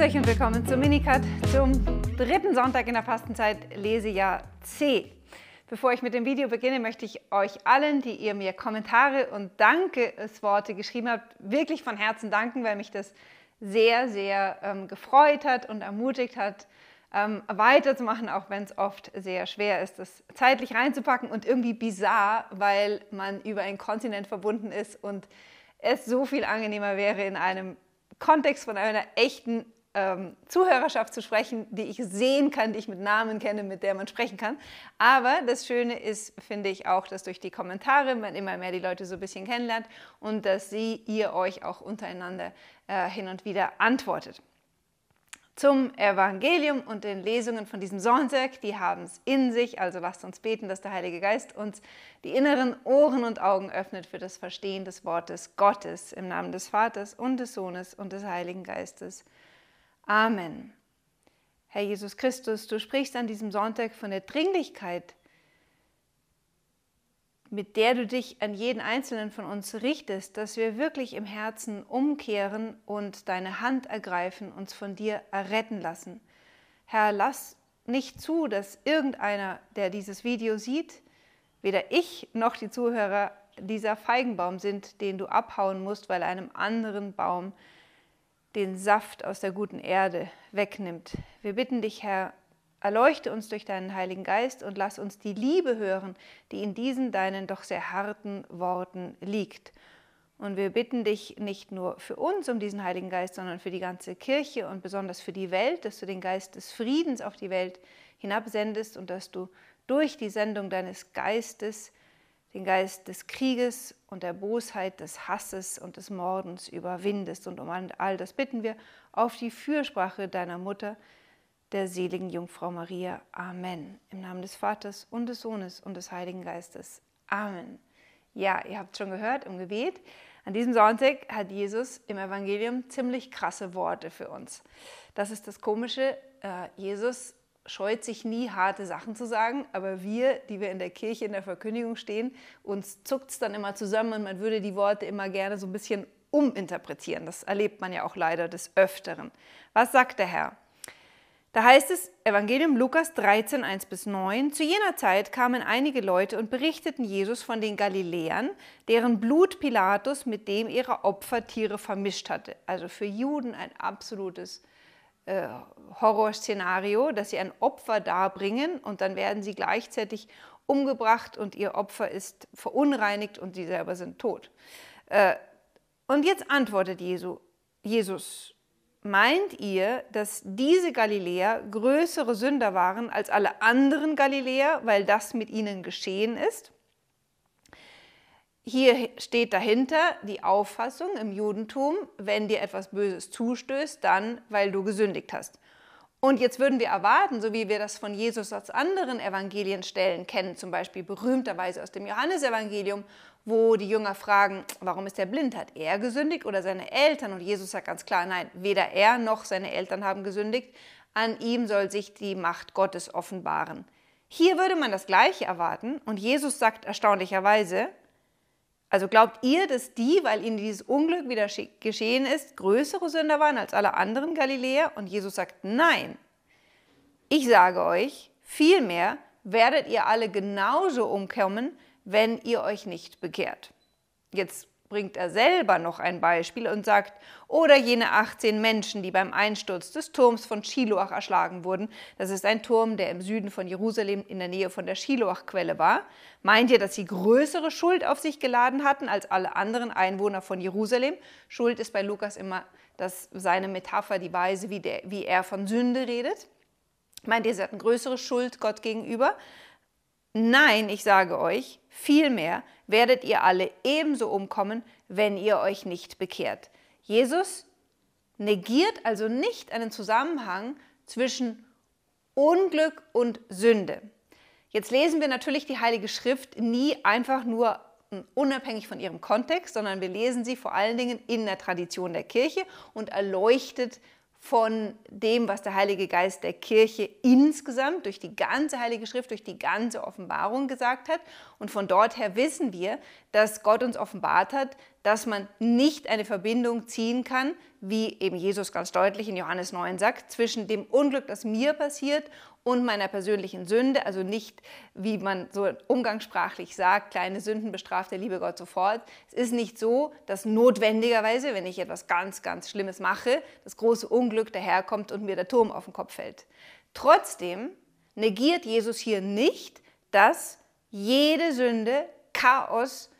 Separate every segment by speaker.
Speaker 1: Grüß euch und willkommen zum Minicut zum dritten Sonntag in der Fastenzeit Lesejahr C. Bevor ich mit dem Video beginne, möchte ich euch allen, die ihr mir Kommentare und Dankesworte geschrieben habt, wirklich von Herzen danken, weil mich das sehr, sehr ähm, gefreut hat und ermutigt hat, ähm, weiterzumachen, auch wenn es oft sehr schwer ist, das zeitlich reinzupacken und irgendwie bizarr, weil man über einen Kontinent verbunden ist und es so viel angenehmer wäre, in einem Kontext von einer echten ähm, Zuhörerschaft zu sprechen, die ich sehen kann, die ich mit Namen kenne, mit der man sprechen kann. Aber das Schöne ist, finde ich auch, dass durch die Kommentare man immer mehr die Leute so ein bisschen kennenlernt und dass sie, ihr euch auch untereinander äh, hin und wieder antwortet zum Evangelium und den Lesungen von diesem Sonntag. Die haben es in sich, also lasst uns beten, dass der Heilige Geist uns die inneren Ohren und Augen öffnet für das Verstehen des Wortes Gottes im Namen des Vaters und des Sohnes und des Heiligen Geistes. Amen. Herr Jesus Christus, du sprichst an diesem Sonntag von der Dringlichkeit mit der du dich an jeden einzelnen von uns richtest, dass wir wirklich im Herzen umkehren und deine Hand ergreifen, uns von dir erretten lassen. Herr, lass nicht zu, dass irgendeiner, der dieses Video sieht, weder ich noch die Zuhörer dieser Feigenbaum sind, den du abhauen musst, weil einem anderen Baum den Saft aus der guten Erde wegnimmt. Wir bitten dich, Herr, Erleuchte uns durch deinen Heiligen Geist und lass uns die Liebe hören, die in diesen deinen doch sehr harten Worten liegt. Und wir bitten dich nicht nur für uns um diesen Heiligen Geist, sondern für die ganze Kirche und besonders für die Welt, dass du den Geist des Friedens auf die Welt hinabsendest und dass du durch die Sendung deines Geistes den Geist des Krieges und der Bosheit, des Hasses und des Mordens überwindest. Und um all das bitten wir auf die Fürsprache deiner Mutter, der seligen Jungfrau Maria. Amen. Im Namen des Vaters und des Sohnes und des Heiligen Geistes. Amen. Ja, ihr habt schon gehört im Gebet. An diesem Sonntag hat Jesus im Evangelium ziemlich krasse Worte für uns. Das ist das Komische. Äh, Jesus scheut sich nie, harte Sachen zu sagen, aber wir, die wir in der Kirche in der Verkündigung stehen, uns zuckt es dann immer zusammen und man würde die Worte immer gerne so ein bisschen uminterpretieren. Das erlebt man ja auch leider des Öfteren. Was sagt der Herr? Da heißt es, Evangelium Lukas 13, 1 bis 9, zu jener Zeit kamen einige Leute und berichteten Jesus von den Galiläern, deren Blut Pilatus mit dem ihrer Opfertiere vermischt hatte. Also für Juden ein absolutes äh, Horrorszenario, dass sie ein Opfer darbringen und dann werden sie gleichzeitig umgebracht und ihr Opfer ist verunreinigt und sie selber sind tot. Äh, und jetzt antwortet Jesu, Jesus, meint ihr, dass diese Galiläer größere Sünder waren als alle anderen Galiläer, weil das mit ihnen geschehen ist? Hier steht dahinter die Auffassung im Judentum, wenn dir etwas Böses zustößt, dann weil du gesündigt hast. Und jetzt würden wir erwarten, so wie wir das von Jesus aus anderen Evangelienstellen kennen, zum Beispiel berühmterweise aus dem Johannesevangelium, wo die Jünger fragen, warum ist er blind? Hat er gesündigt oder seine Eltern? Und Jesus sagt ganz klar, nein, weder er noch seine Eltern haben gesündigt. An ihm soll sich die Macht Gottes offenbaren. Hier würde man das Gleiche erwarten und Jesus sagt erstaunlicherweise, also glaubt ihr, dass die, weil ihnen dieses Unglück wieder geschehen ist, größere Sünder waren als alle anderen Galiläer? Und Jesus sagt, nein. Ich sage euch, vielmehr werdet ihr alle genauso umkommen, wenn ihr euch nicht bekehrt. Jetzt bringt er selber noch ein Beispiel und sagt, oder jene 18 Menschen, die beim Einsturz des Turms von Shiloach erschlagen wurden, das ist ein Turm, der im Süden von Jerusalem in der Nähe von der Shiloach-Quelle war, meint ihr, dass sie größere Schuld auf sich geladen hatten als alle anderen Einwohner von Jerusalem? Schuld ist bei Lukas immer das, seine Metapher, die Weise, wie, der, wie er von Sünde redet. Meint ihr, sie hatten größere Schuld Gott gegenüber? Nein, ich sage euch, Vielmehr werdet ihr alle ebenso umkommen, wenn ihr euch nicht bekehrt. Jesus negiert also nicht einen Zusammenhang zwischen Unglück und Sünde. Jetzt lesen wir natürlich die Heilige Schrift nie einfach nur unabhängig von ihrem Kontext, sondern wir lesen sie vor allen Dingen in der Tradition der Kirche und erleuchtet von dem, was der Heilige Geist der Kirche insgesamt durch die ganze Heilige Schrift, durch die ganze Offenbarung gesagt hat. Und von dort her wissen wir, dass Gott uns offenbart hat, dass man nicht eine Verbindung ziehen kann, wie eben Jesus ganz deutlich in Johannes 9 sagt, zwischen dem Unglück, das mir passiert und meiner persönlichen Sünde, also nicht, wie man so umgangssprachlich sagt, kleine Sünden bestraft der liebe Gott sofort. Es ist nicht so, dass notwendigerweise, wenn ich etwas ganz, ganz Schlimmes mache, das große Unglück daherkommt und mir der Turm auf den Kopf fällt. Trotzdem negiert Jesus hier nicht, dass jede Sünde Chaos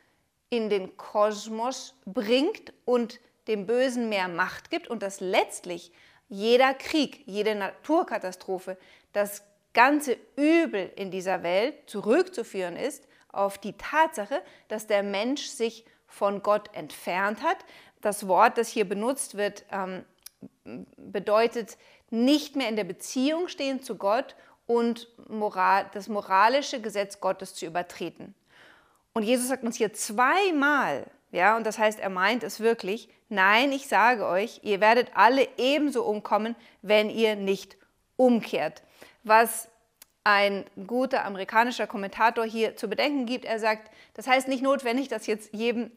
Speaker 1: in den Kosmos bringt und dem Bösen mehr Macht gibt und dass letztlich jeder Krieg, jede Naturkatastrophe, das ganze Übel in dieser Welt zurückzuführen ist auf die Tatsache, dass der Mensch sich von Gott entfernt hat. Das Wort, das hier benutzt wird, ähm, bedeutet nicht mehr in der Beziehung stehen zu Gott und das moralische Gesetz Gottes zu übertreten. Und Jesus sagt uns hier zweimal, ja, und das heißt, er meint es wirklich, nein, ich sage euch, ihr werdet alle ebenso umkommen, wenn ihr nicht umkehrt. Was ein guter amerikanischer Kommentator hier zu bedenken gibt, er sagt, das heißt nicht notwendig, dass jetzt jedem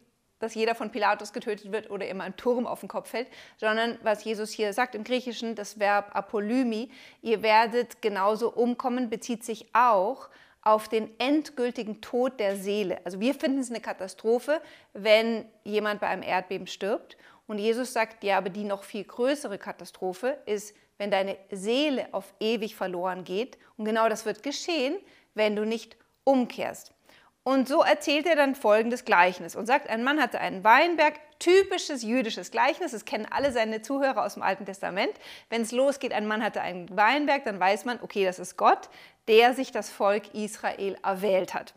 Speaker 1: dass jeder von Pilatus getötet wird oder immer ein Turm auf den Kopf fällt, sondern was Jesus hier sagt im Griechischen, das Verb apolymi, ihr werdet genauso umkommen, bezieht sich auch auf den endgültigen Tod der Seele. Also wir finden es eine Katastrophe, wenn jemand bei einem Erdbeben stirbt. Und Jesus sagt, ja, aber die noch viel größere Katastrophe ist, wenn deine Seele auf ewig verloren geht. Und genau das wird geschehen, wenn du nicht umkehrst. Und so erzählt er dann folgendes Gleichnis und sagt, ein Mann hatte einen Weinberg, typisches jüdisches Gleichnis, das kennen alle seine Zuhörer aus dem Alten Testament. Wenn es losgeht, ein Mann hatte einen Weinberg, dann weiß man, okay, das ist Gott, der sich das Volk Israel erwählt hat.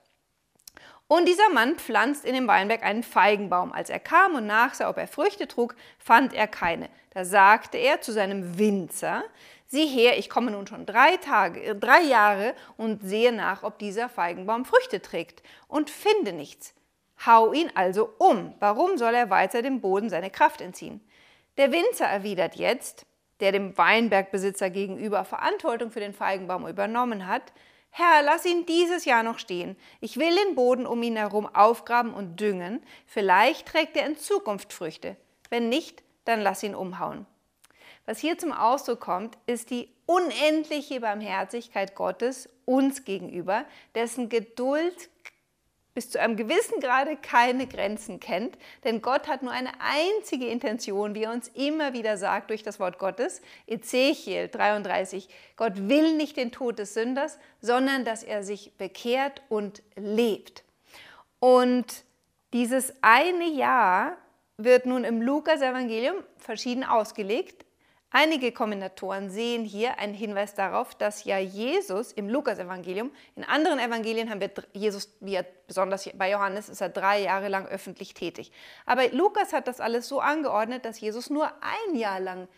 Speaker 1: Und dieser Mann pflanzt in dem Weinberg einen Feigenbaum. Als er kam und nachsah, ob er Früchte trug, fand er keine. Da sagte er zu seinem Winzer, sieh her, ich komme nun schon drei, Tage, äh, drei Jahre und sehe nach, ob dieser Feigenbaum Früchte trägt und finde nichts. Hau ihn also um. Warum soll er weiter dem Boden seine Kraft entziehen? Der Winzer erwidert jetzt, der dem Weinbergbesitzer gegenüber Verantwortung für den Feigenbaum übernommen hat, Herr, lass ihn dieses Jahr noch stehen. Ich will den Boden um ihn herum aufgraben und düngen. Vielleicht trägt er in Zukunft Früchte. Wenn nicht, dann lass ihn umhauen. Was hier zum Ausdruck kommt, ist die unendliche Barmherzigkeit Gottes uns gegenüber, dessen Geduld bis zu einem gewissen Grade keine Grenzen kennt, denn Gott hat nur eine einzige Intention, wie er uns immer wieder sagt durch das Wort Gottes, Ezechiel 33, Gott will nicht den Tod des Sünders, sondern dass er sich bekehrt und lebt. Und dieses eine Jahr wird nun im Lukas-Evangelium verschieden ausgelegt. Einige Kommentatoren sehen hier einen Hinweis darauf, dass ja Jesus im Lukas-Evangelium, in anderen Evangelien haben wir Jesus, wie er, besonders bei Johannes, ist er drei Jahre lang öffentlich tätig. Aber Lukas hat das alles so angeordnet, dass Jesus nur ein Jahr lang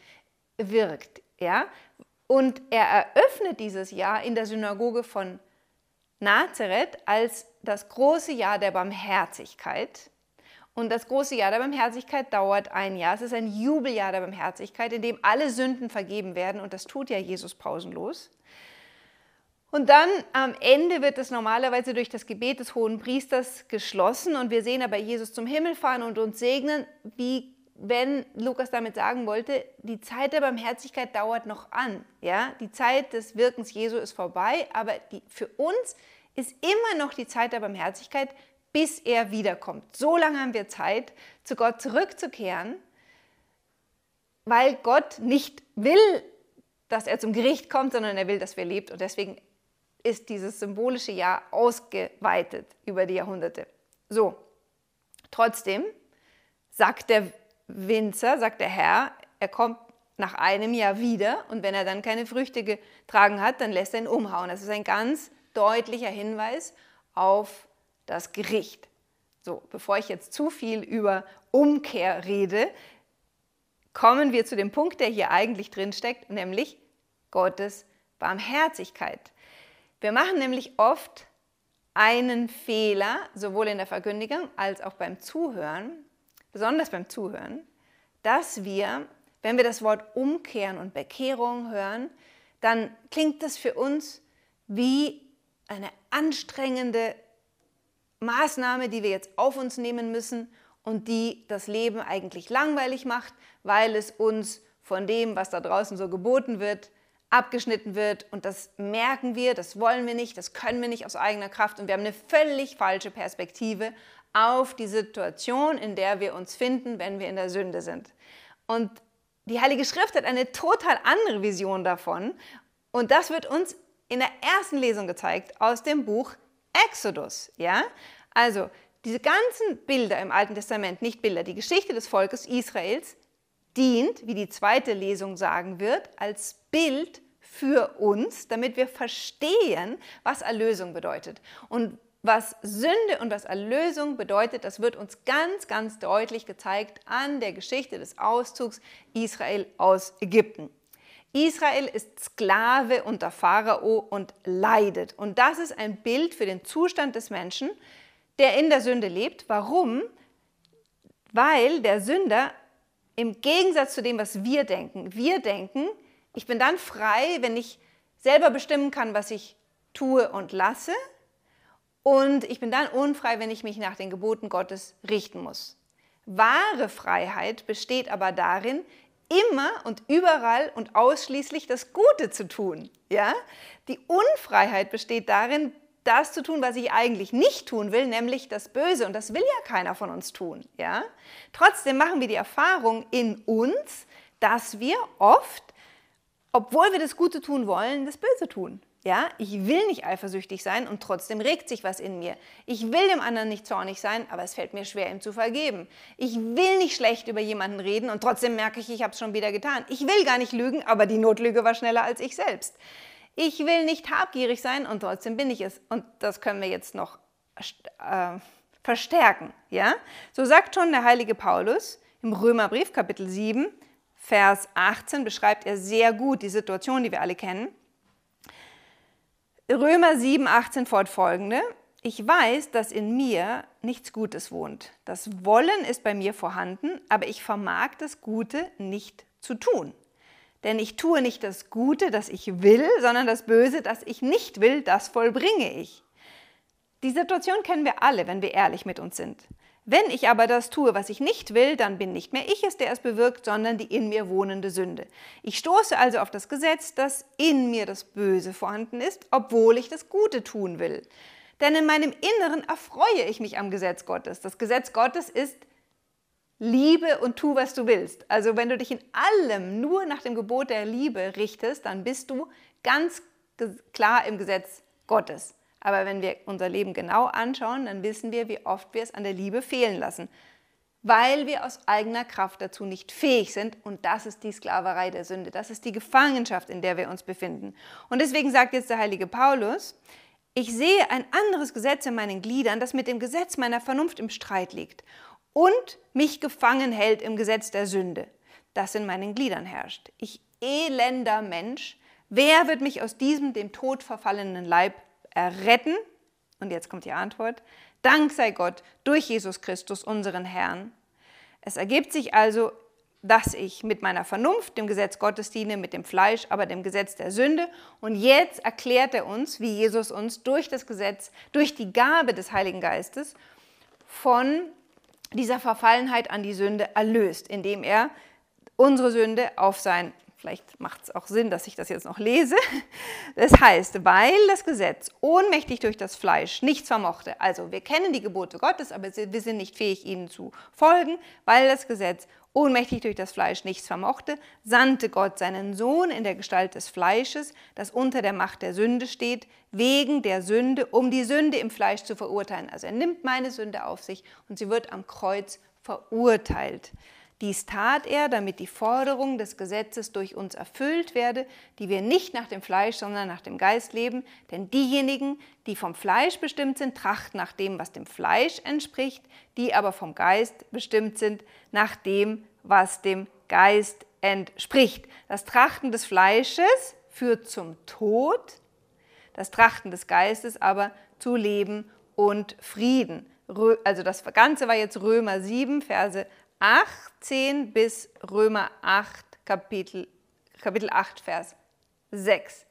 Speaker 1: wirkt. Ja? Und er eröffnet dieses Jahr in der Synagoge von Nazareth als das große Jahr der Barmherzigkeit. Und das große Jahr der Barmherzigkeit dauert ein Jahr. Es ist ein Jubeljahr der Barmherzigkeit, in dem alle Sünden vergeben werden. Und das tut ja Jesus pausenlos. Und dann am Ende wird es normalerweise durch das Gebet des hohen Priesters geschlossen. Und wir sehen aber Jesus zum Himmel fahren und uns segnen, wie wenn Lukas damit sagen wollte, die Zeit der Barmherzigkeit dauert noch an. Ja? Die Zeit des Wirkens Jesu ist vorbei, aber die, für uns ist immer noch die Zeit der Barmherzigkeit, bis er wiederkommt. So lange haben wir Zeit, zu Gott zurückzukehren, weil Gott nicht will, dass er zum Gericht kommt, sondern er will, dass wir lebt. Und deswegen ist dieses symbolische Jahr ausgeweitet über die Jahrhunderte. So, trotzdem sagt der Winzer, sagt der Herr, er kommt nach einem Jahr wieder und wenn er dann keine Früchte getragen hat, dann lässt er ihn umhauen. Das ist ein ganz deutlicher Hinweis auf das Gericht. So, bevor ich jetzt zu viel über Umkehr rede, kommen wir zu dem Punkt, der hier eigentlich drin steckt, nämlich Gottes Barmherzigkeit. Wir machen nämlich oft einen Fehler, sowohl in der Verkündigung als auch beim Zuhören, besonders beim Zuhören, dass wir wenn wir das Wort umkehren und Bekehrung hören, dann klingt das für uns wie eine anstrengende Maßnahme, die wir jetzt auf uns nehmen müssen und die das Leben eigentlich langweilig macht, weil es uns von dem, was da draußen so geboten wird, abgeschnitten wird. Und das merken wir, das wollen wir nicht, das können wir nicht aus eigener Kraft. Und wir haben eine völlig falsche Perspektive auf die Situation, in der wir uns finden, wenn wir in der Sünde sind. Und die Heilige Schrift hat eine total andere Vision davon. Und das wird uns in der ersten Lesung gezeigt aus dem Buch Exodus. Ja? Also diese ganzen Bilder im Alten Testament, nicht Bilder, die Geschichte des Volkes Israels dient, wie die zweite Lesung sagen wird, als Bild für uns, damit wir verstehen, was Erlösung bedeutet. Und was Sünde und was Erlösung bedeutet, das wird uns ganz, ganz deutlich gezeigt an der Geschichte des Auszugs Israel aus Ägypten. Israel ist Sklave unter Pharao und leidet. Und das ist ein Bild für den Zustand des Menschen, der in der Sünde lebt. Warum? Weil der Sünder im Gegensatz zu dem, was wir denken, wir denken, ich bin dann frei, wenn ich selber bestimmen kann, was ich tue und lasse. Und ich bin dann unfrei, wenn ich mich nach den Geboten Gottes richten muss. Wahre Freiheit besteht aber darin, immer und überall und ausschließlich das Gute zu tun. Ja? Die Unfreiheit besteht darin, das zu tun, was ich eigentlich nicht tun will, nämlich das Böse. Und das will ja keiner von uns tun. Ja? Trotzdem machen wir die Erfahrung in uns, dass wir oft, obwohl wir das Gute tun wollen, das Böse tun. Ja, ich will nicht eifersüchtig sein und trotzdem regt sich was in mir. Ich will dem anderen nicht zornig sein, aber es fällt mir schwer, ihm zu vergeben. Ich will nicht schlecht über jemanden reden und trotzdem merke ich, ich habe es schon wieder getan. Ich will gar nicht lügen, aber die Notlüge war schneller als ich selbst. Ich will nicht habgierig sein und trotzdem bin ich es. Und das können wir jetzt noch äh, verstärken. Ja? So sagt schon der heilige Paulus im Römerbrief Kapitel 7, Vers 18 beschreibt er sehr gut die Situation, die wir alle kennen. Römer 7, 18 fortfolgende. Ich weiß, dass in mir nichts Gutes wohnt. Das Wollen ist bei mir vorhanden, aber ich vermag das Gute nicht zu tun. Denn ich tue nicht das Gute, das ich will, sondern das Böse, das ich nicht will, das vollbringe ich. Die Situation kennen wir alle, wenn wir ehrlich mit uns sind. Wenn ich aber das tue, was ich nicht will, dann bin nicht mehr ich es, der es bewirkt, sondern die in mir wohnende Sünde. Ich stoße also auf das Gesetz, dass in mir das Böse vorhanden ist, obwohl ich das Gute tun will. Denn in meinem Inneren erfreue ich mich am Gesetz Gottes. Das Gesetz Gottes ist Liebe und tu, was du willst. Also wenn du dich in allem nur nach dem Gebot der Liebe richtest, dann bist du ganz klar im Gesetz Gottes. Aber wenn wir unser Leben genau anschauen, dann wissen wir, wie oft wir es an der Liebe fehlen lassen, weil wir aus eigener Kraft dazu nicht fähig sind. Und das ist die Sklaverei der Sünde, das ist die Gefangenschaft, in der wir uns befinden. Und deswegen sagt jetzt der heilige Paulus, ich sehe ein anderes Gesetz in meinen Gliedern, das mit dem Gesetz meiner Vernunft im Streit liegt und mich gefangen hält im Gesetz der Sünde, das in meinen Gliedern herrscht. Ich elender Mensch, wer wird mich aus diesem dem Tod verfallenen Leib erretten? Und jetzt kommt die Antwort. Dank sei Gott durch Jesus Christus, unseren Herrn. Es ergibt sich also, dass ich mit meiner Vernunft dem Gesetz Gottes diene, mit dem Fleisch, aber dem Gesetz der Sünde. Und jetzt erklärt er uns, wie Jesus uns durch das Gesetz, durch die Gabe des Heiligen Geistes von dieser Verfallenheit an die Sünde erlöst, indem er unsere Sünde auf sein Vielleicht macht es auch Sinn, dass ich das jetzt noch lese. Das heißt, weil das Gesetz ohnmächtig durch das Fleisch nichts vermochte, also wir kennen die Gebote Gottes, aber wir sind nicht fähig, ihnen zu folgen, weil das Gesetz ohnmächtig durch das Fleisch nichts vermochte, sandte Gott seinen Sohn in der Gestalt des Fleisches, das unter der Macht der Sünde steht, wegen der Sünde, um die Sünde im Fleisch zu verurteilen. Also er nimmt meine Sünde auf sich und sie wird am Kreuz verurteilt. Dies tat er, damit die Forderung des Gesetzes durch uns erfüllt werde, die wir nicht nach dem Fleisch, sondern nach dem Geist leben. Denn diejenigen, die vom Fleisch bestimmt sind, trachten nach dem, was dem Fleisch entspricht, die aber vom Geist bestimmt sind, nach dem, was dem Geist entspricht. Das Trachten des Fleisches führt zum Tod, das Trachten des Geistes aber zu Leben und Frieden. Also das Ganze war jetzt Römer 7, Verse 18 bis Römer 8, Kapitel, Kapitel 8, Vers 6.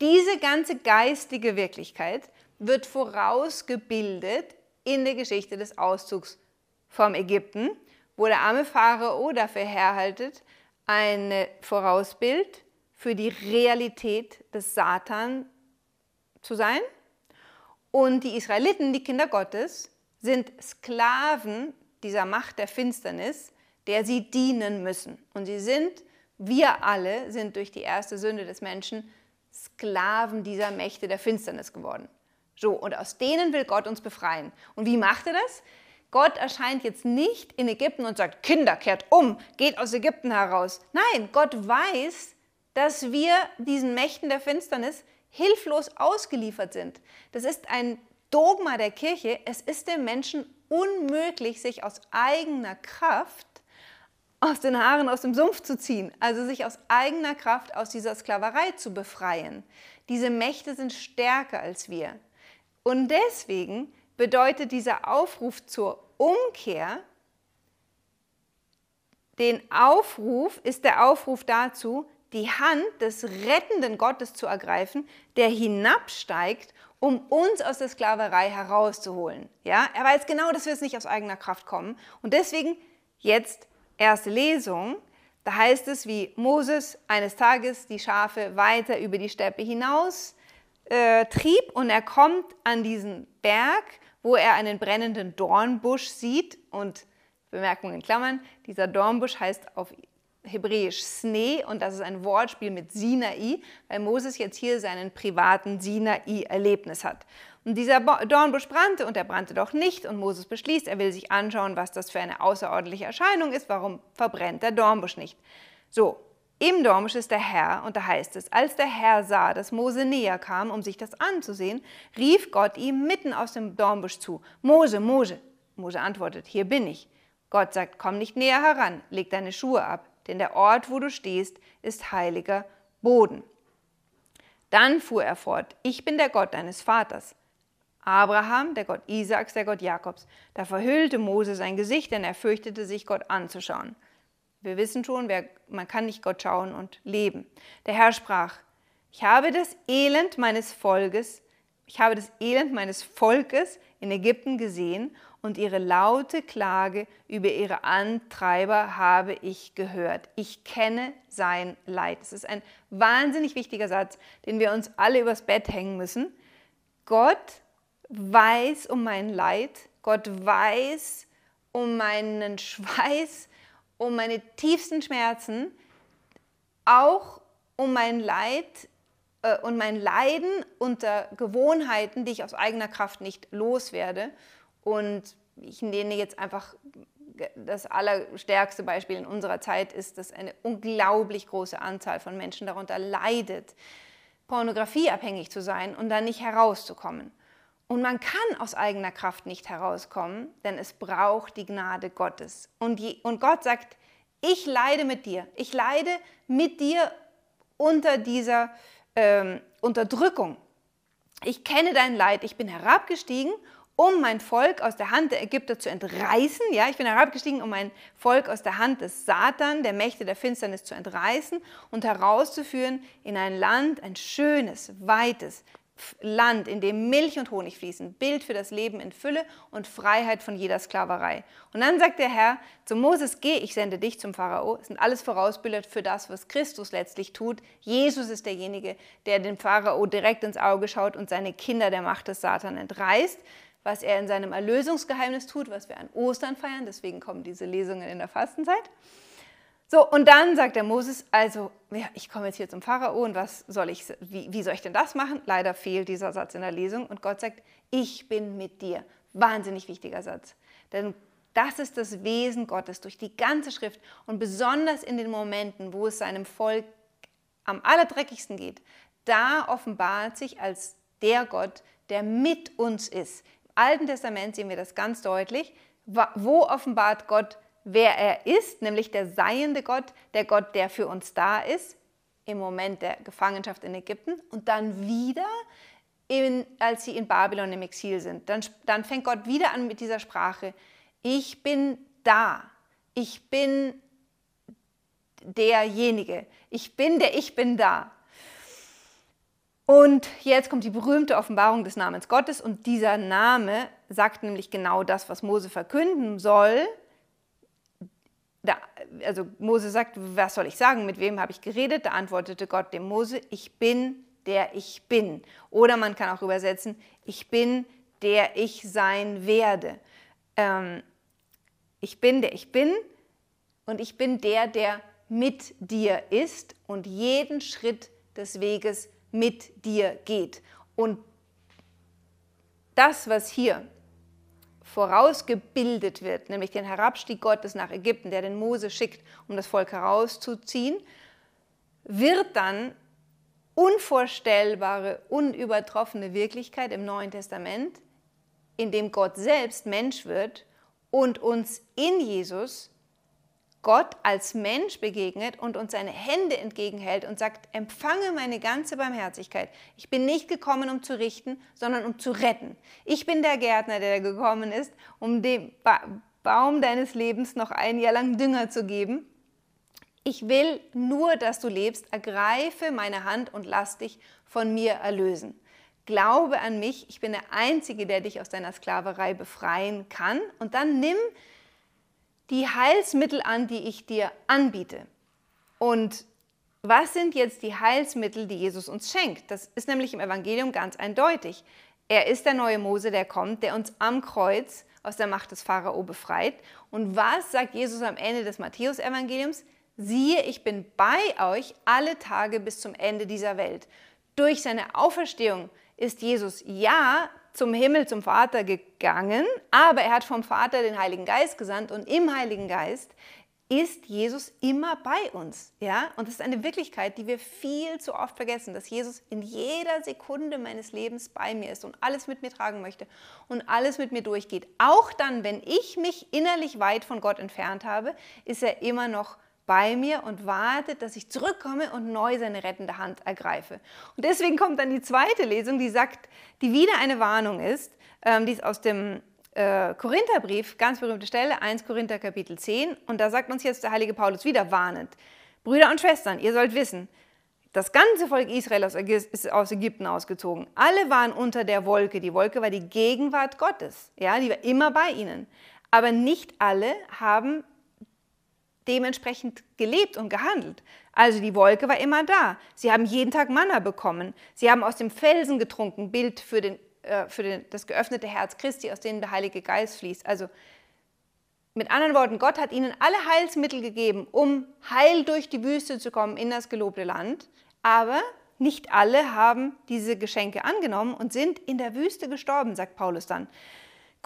Speaker 1: Diese ganze geistige Wirklichkeit wird vorausgebildet in der Geschichte des Auszugs vom Ägypten, wo der arme Pharao dafür herhaltet, ein Vorausbild für die Realität des Satan zu sein. Und die Israeliten, die Kinder Gottes, sind Sklaven dieser Macht der Finsternis, der sie dienen müssen. Und sie sind, wir alle sind durch die erste Sünde des Menschen Sklaven dieser Mächte der Finsternis geworden. So, und aus denen will Gott uns befreien. Und wie macht er das? Gott erscheint jetzt nicht in Ägypten und sagt, Kinder, kehrt um, geht aus Ägypten heraus. Nein, Gott weiß, dass wir diesen Mächten der Finsternis hilflos ausgeliefert sind. Das ist ein Dogma der Kirche. Es ist dem Menschen unmöglich, sich aus eigener Kraft aus den Haaren aus dem Sumpf zu ziehen, also sich aus eigener Kraft aus dieser Sklaverei zu befreien. Diese Mächte sind stärker als wir. Und deswegen bedeutet dieser Aufruf zur Umkehr, den Aufruf ist der Aufruf dazu, die Hand des rettenden Gottes zu ergreifen, der hinabsteigt, um uns aus der Sklaverei herauszuholen. Ja, er weiß genau, dass wir es nicht aus eigener Kraft kommen. Und deswegen jetzt erste Lesung. Da heißt es, wie Moses eines Tages die Schafe weiter über die Steppe hinaus äh, trieb und er kommt an diesen Berg, wo er einen brennenden Dornbusch sieht und Bemerkung in Klammern, dieser Dornbusch heißt auf Hebräisch Snee und das ist ein Wortspiel mit Sinai, weil Moses jetzt hier seinen privaten Sinai-Erlebnis hat. Und dieser Dornbusch brannte und er brannte doch nicht und Moses beschließt, er will sich anschauen, was das für eine außerordentliche Erscheinung ist, warum verbrennt der Dornbusch nicht. So, im Dornbusch ist der Herr und da heißt es, als der Herr sah, dass Mose näher kam, um sich das anzusehen, rief Gott ihm mitten aus dem Dornbusch zu, Mose, Mose. Mose antwortet, hier bin ich. Gott sagt, komm nicht näher heran, leg deine Schuhe ab, denn der Ort, wo du stehst, ist heiliger Boden. Dann fuhr er fort, ich bin der Gott deines Vaters. Abraham, der Gott Isaaks, der Gott Jakobs. Da verhüllte Mose sein Gesicht, denn er fürchtete sich, Gott anzuschauen. Wir wissen schon, wer, man kann nicht Gott schauen und leben. Der Herr sprach, ich habe das Elend meines Volkes, ich habe das Elend meines Volkes in Ägypten gesehen und ihre laute Klage über ihre Antreiber habe ich gehört. Ich kenne sein Leid. Das ist ein wahnsinnig wichtiger Satz, den wir uns alle übers Bett hängen müssen. Gott weiß um mein Leid. Gott weiß um meinen Schweiß, um meine tiefsten Schmerzen, auch um mein Leid äh, und mein Leiden unter Gewohnheiten, die ich aus eigener Kraft nicht loswerde. Und ich nenne jetzt einfach das allerstärkste Beispiel in unserer Zeit ist, dass eine unglaublich große Anzahl von Menschen darunter leidet, pornografieabhängig zu sein und dann nicht herauszukommen. Und man kann aus eigener Kraft nicht herauskommen, denn es braucht die Gnade Gottes. Und, je, und Gott sagt, ich leide mit dir. Ich leide mit dir unter dieser ähm, Unterdrückung. Ich kenne dein Leid. Ich bin herabgestiegen um mein Volk aus der Hand der Ägypter zu entreißen. Ja, ich bin herabgestiegen, um mein Volk aus der Hand des Satan, der Mächte der Finsternis zu entreißen und herauszuführen in ein Land, ein schönes, weites, Land, in dem Milch und Honig fließen, Bild für das Leben in Fülle und Freiheit von jeder Sklaverei. Und dann sagt der Herr zu Moses, geh, ich sende dich zum Pharao. Das sind alles Vorausbilder für das, was Christus letztlich tut. Jesus ist derjenige, der dem Pharao direkt ins Auge schaut und seine Kinder der Macht des Satan entreißt, was er in seinem Erlösungsgeheimnis tut, was wir an Ostern feiern. Deswegen kommen diese Lesungen in der Fastenzeit. So, und dann sagt der Moses, also, ja, ich komme jetzt hier zum Pharao und was soll ich, wie, wie soll ich denn das machen? Leider fehlt dieser Satz in der Lesung und Gott sagt, ich bin mit dir. Wahnsinnig wichtiger Satz. Denn das ist das Wesen Gottes durch die ganze Schrift und besonders in den Momenten, wo es seinem Volk am allerdreckigsten geht, da offenbart sich als der Gott, der mit uns ist. Alten Testament sehen wir das ganz deutlich. Wo offenbart Gott wer er ist, nämlich der seiende Gott, der Gott, der für uns da ist, im Moment der Gefangenschaft in Ägypten und dann wieder, in, als sie in Babylon im Exil sind. Dann, dann fängt Gott wieder an mit dieser Sprache. Ich bin da. Ich bin derjenige. Ich bin der Ich bin da. Und jetzt kommt die berühmte Offenbarung des Namens Gottes und dieser Name sagt nämlich genau das, was Mose verkünden soll. Da, also Mose sagt, was soll ich sagen, mit wem habe ich geredet? Da antwortete Gott dem Mose, ich bin der ich bin. Oder man kann auch übersetzen, ich bin der ich sein werde. Ähm, ich bin der ich bin und ich bin der, der mit dir ist und jeden Schritt des Weges mit dir geht. Und das, was hier vorausgebildet wird, nämlich den Herabstieg Gottes nach Ägypten, der den Mose schickt, um das Volk herauszuziehen, wird dann unvorstellbare, unübertroffene Wirklichkeit im Neuen Testament, in dem Gott selbst Mensch wird und uns in Jesus Gott als Mensch begegnet und uns seine Hände entgegenhält und sagt, empfange meine ganze Barmherzigkeit. Ich bin nicht gekommen, um zu richten, sondern um zu retten. Ich bin der Gärtner, der gekommen ist, um dem ba Baum deines Lebens noch ein Jahr lang Dünger zu geben. Ich will nur, dass du lebst. Ergreife meine Hand und lass dich von mir erlösen. Glaube an mich. Ich bin der Einzige, der dich aus deiner Sklaverei befreien kann. Und dann nimm die Heilsmittel an, die ich dir anbiete. Und was sind jetzt die Heilsmittel, die Jesus uns schenkt? Das ist nämlich im Evangelium ganz eindeutig. Er ist der neue Mose, der kommt, der uns am Kreuz aus der Macht des Pharao befreit. Und was sagt Jesus am Ende des Matthäusevangeliums? Siehe, ich bin bei euch alle Tage bis zum Ende dieser Welt. Durch seine Auferstehung ist Jesus ja zum Himmel, zum Vater gegangen, aber er hat vom Vater den Heiligen Geist gesandt und im Heiligen Geist ist Jesus immer bei uns. Ja? Und das ist eine Wirklichkeit, die wir viel zu oft vergessen, dass Jesus in jeder Sekunde meines Lebens bei mir ist und alles mit mir tragen möchte und alles mit mir durchgeht. Auch dann, wenn ich mich innerlich weit von Gott entfernt habe, ist er immer noch bei mir und wartet, dass ich zurückkomme und neu seine rettende Hand ergreife. Und deswegen kommt dann die zweite Lesung, die sagt, die wieder eine Warnung ist, ähm, die ist aus dem äh, Korintherbrief, ganz berühmte Stelle, 1 Korinther Kapitel 10. Und da sagt uns jetzt der heilige Paulus wieder warnend, Brüder und Schwestern, ihr sollt wissen, das ganze Volk Israel ist aus Ägypten ausgezogen. Alle waren unter der Wolke. Die Wolke war die Gegenwart Gottes. Ja, die war immer bei ihnen. Aber nicht alle haben dementsprechend gelebt und gehandelt. Also die Wolke war immer da. Sie haben jeden Tag Manna bekommen. Sie haben aus dem Felsen getrunken, Bild für, den, äh, für den, das geöffnete Herz Christi, aus dem der Heilige Geist fließt. Also mit anderen Worten, Gott hat ihnen alle Heilsmittel gegeben, um heil durch die Wüste zu kommen in das gelobte Land. Aber nicht alle haben diese Geschenke angenommen und sind in der Wüste gestorben, sagt Paulus dann.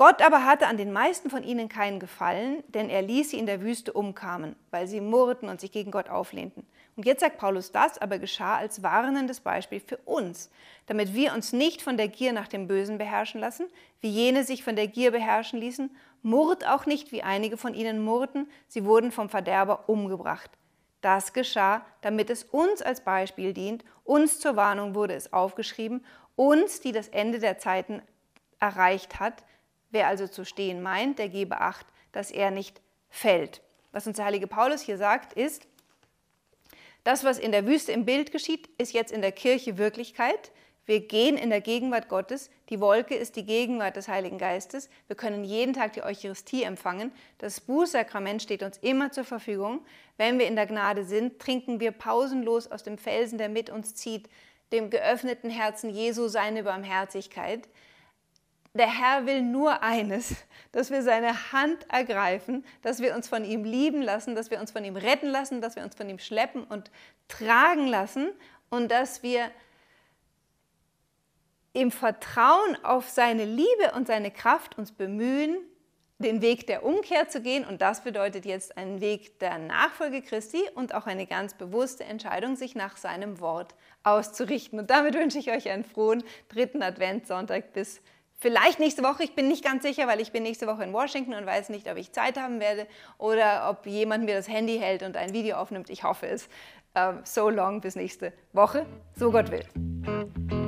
Speaker 1: Gott aber hatte an den meisten von ihnen keinen Gefallen, denn er ließ sie in der Wüste umkamen, weil sie murrten und sich gegen Gott auflehnten. Und jetzt sagt Paulus, das aber geschah als warnendes Beispiel für uns, damit wir uns nicht von der Gier nach dem Bösen beherrschen lassen, wie jene sich von der Gier beherrschen ließen, murrt auch nicht, wie einige von ihnen murrten, sie wurden vom Verderber umgebracht. Das geschah, damit es uns als Beispiel dient, uns zur Warnung wurde es aufgeschrieben, uns, die das Ende der Zeiten erreicht hat, Wer also zu stehen meint, der gebe Acht, dass er nicht fällt. Was uns der heilige Paulus hier sagt, ist, das, was in der Wüste im Bild geschieht, ist jetzt in der Kirche Wirklichkeit. Wir gehen in der Gegenwart Gottes. Die Wolke ist die Gegenwart des Heiligen Geistes. Wir können jeden Tag die Eucharistie empfangen. Das Bußsakrament steht uns immer zur Verfügung. Wenn wir in der Gnade sind, trinken wir pausenlos aus dem Felsen, der mit uns zieht, dem geöffneten Herzen Jesu seine Barmherzigkeit. Der Herr will nur eines, dass wir seine Hand ergreifen, dass wir uns von ihm lieben lassen, dass wir uns von ihm retten lassen, dass wir uns von ihm schleppen und tragen lassen und dass wir im Vertrauen auf seine Liebe und seine Kraft uns bemühen, den Weg der Umkehr zu gehen. Und das bedeutet jetzt einen Weg der Nachfolge Christi und auch eine ganz bewusste Entscheidung, sich nach seinem Wort auszurichten. Und damit wünsche ich euch einen frohen dritten Adventssonntag bis Vielleicht nächste Woche, ich bin nicht ganz sicher, weil ich bin nächste Woche in Washington und weiß nicht, ob ich Zeit haben werde oder ob jemand mir das Handy hält und ein Video aufnimmt. Ich hoffe es. Uh, so long bis nächste Woche, so Gott will.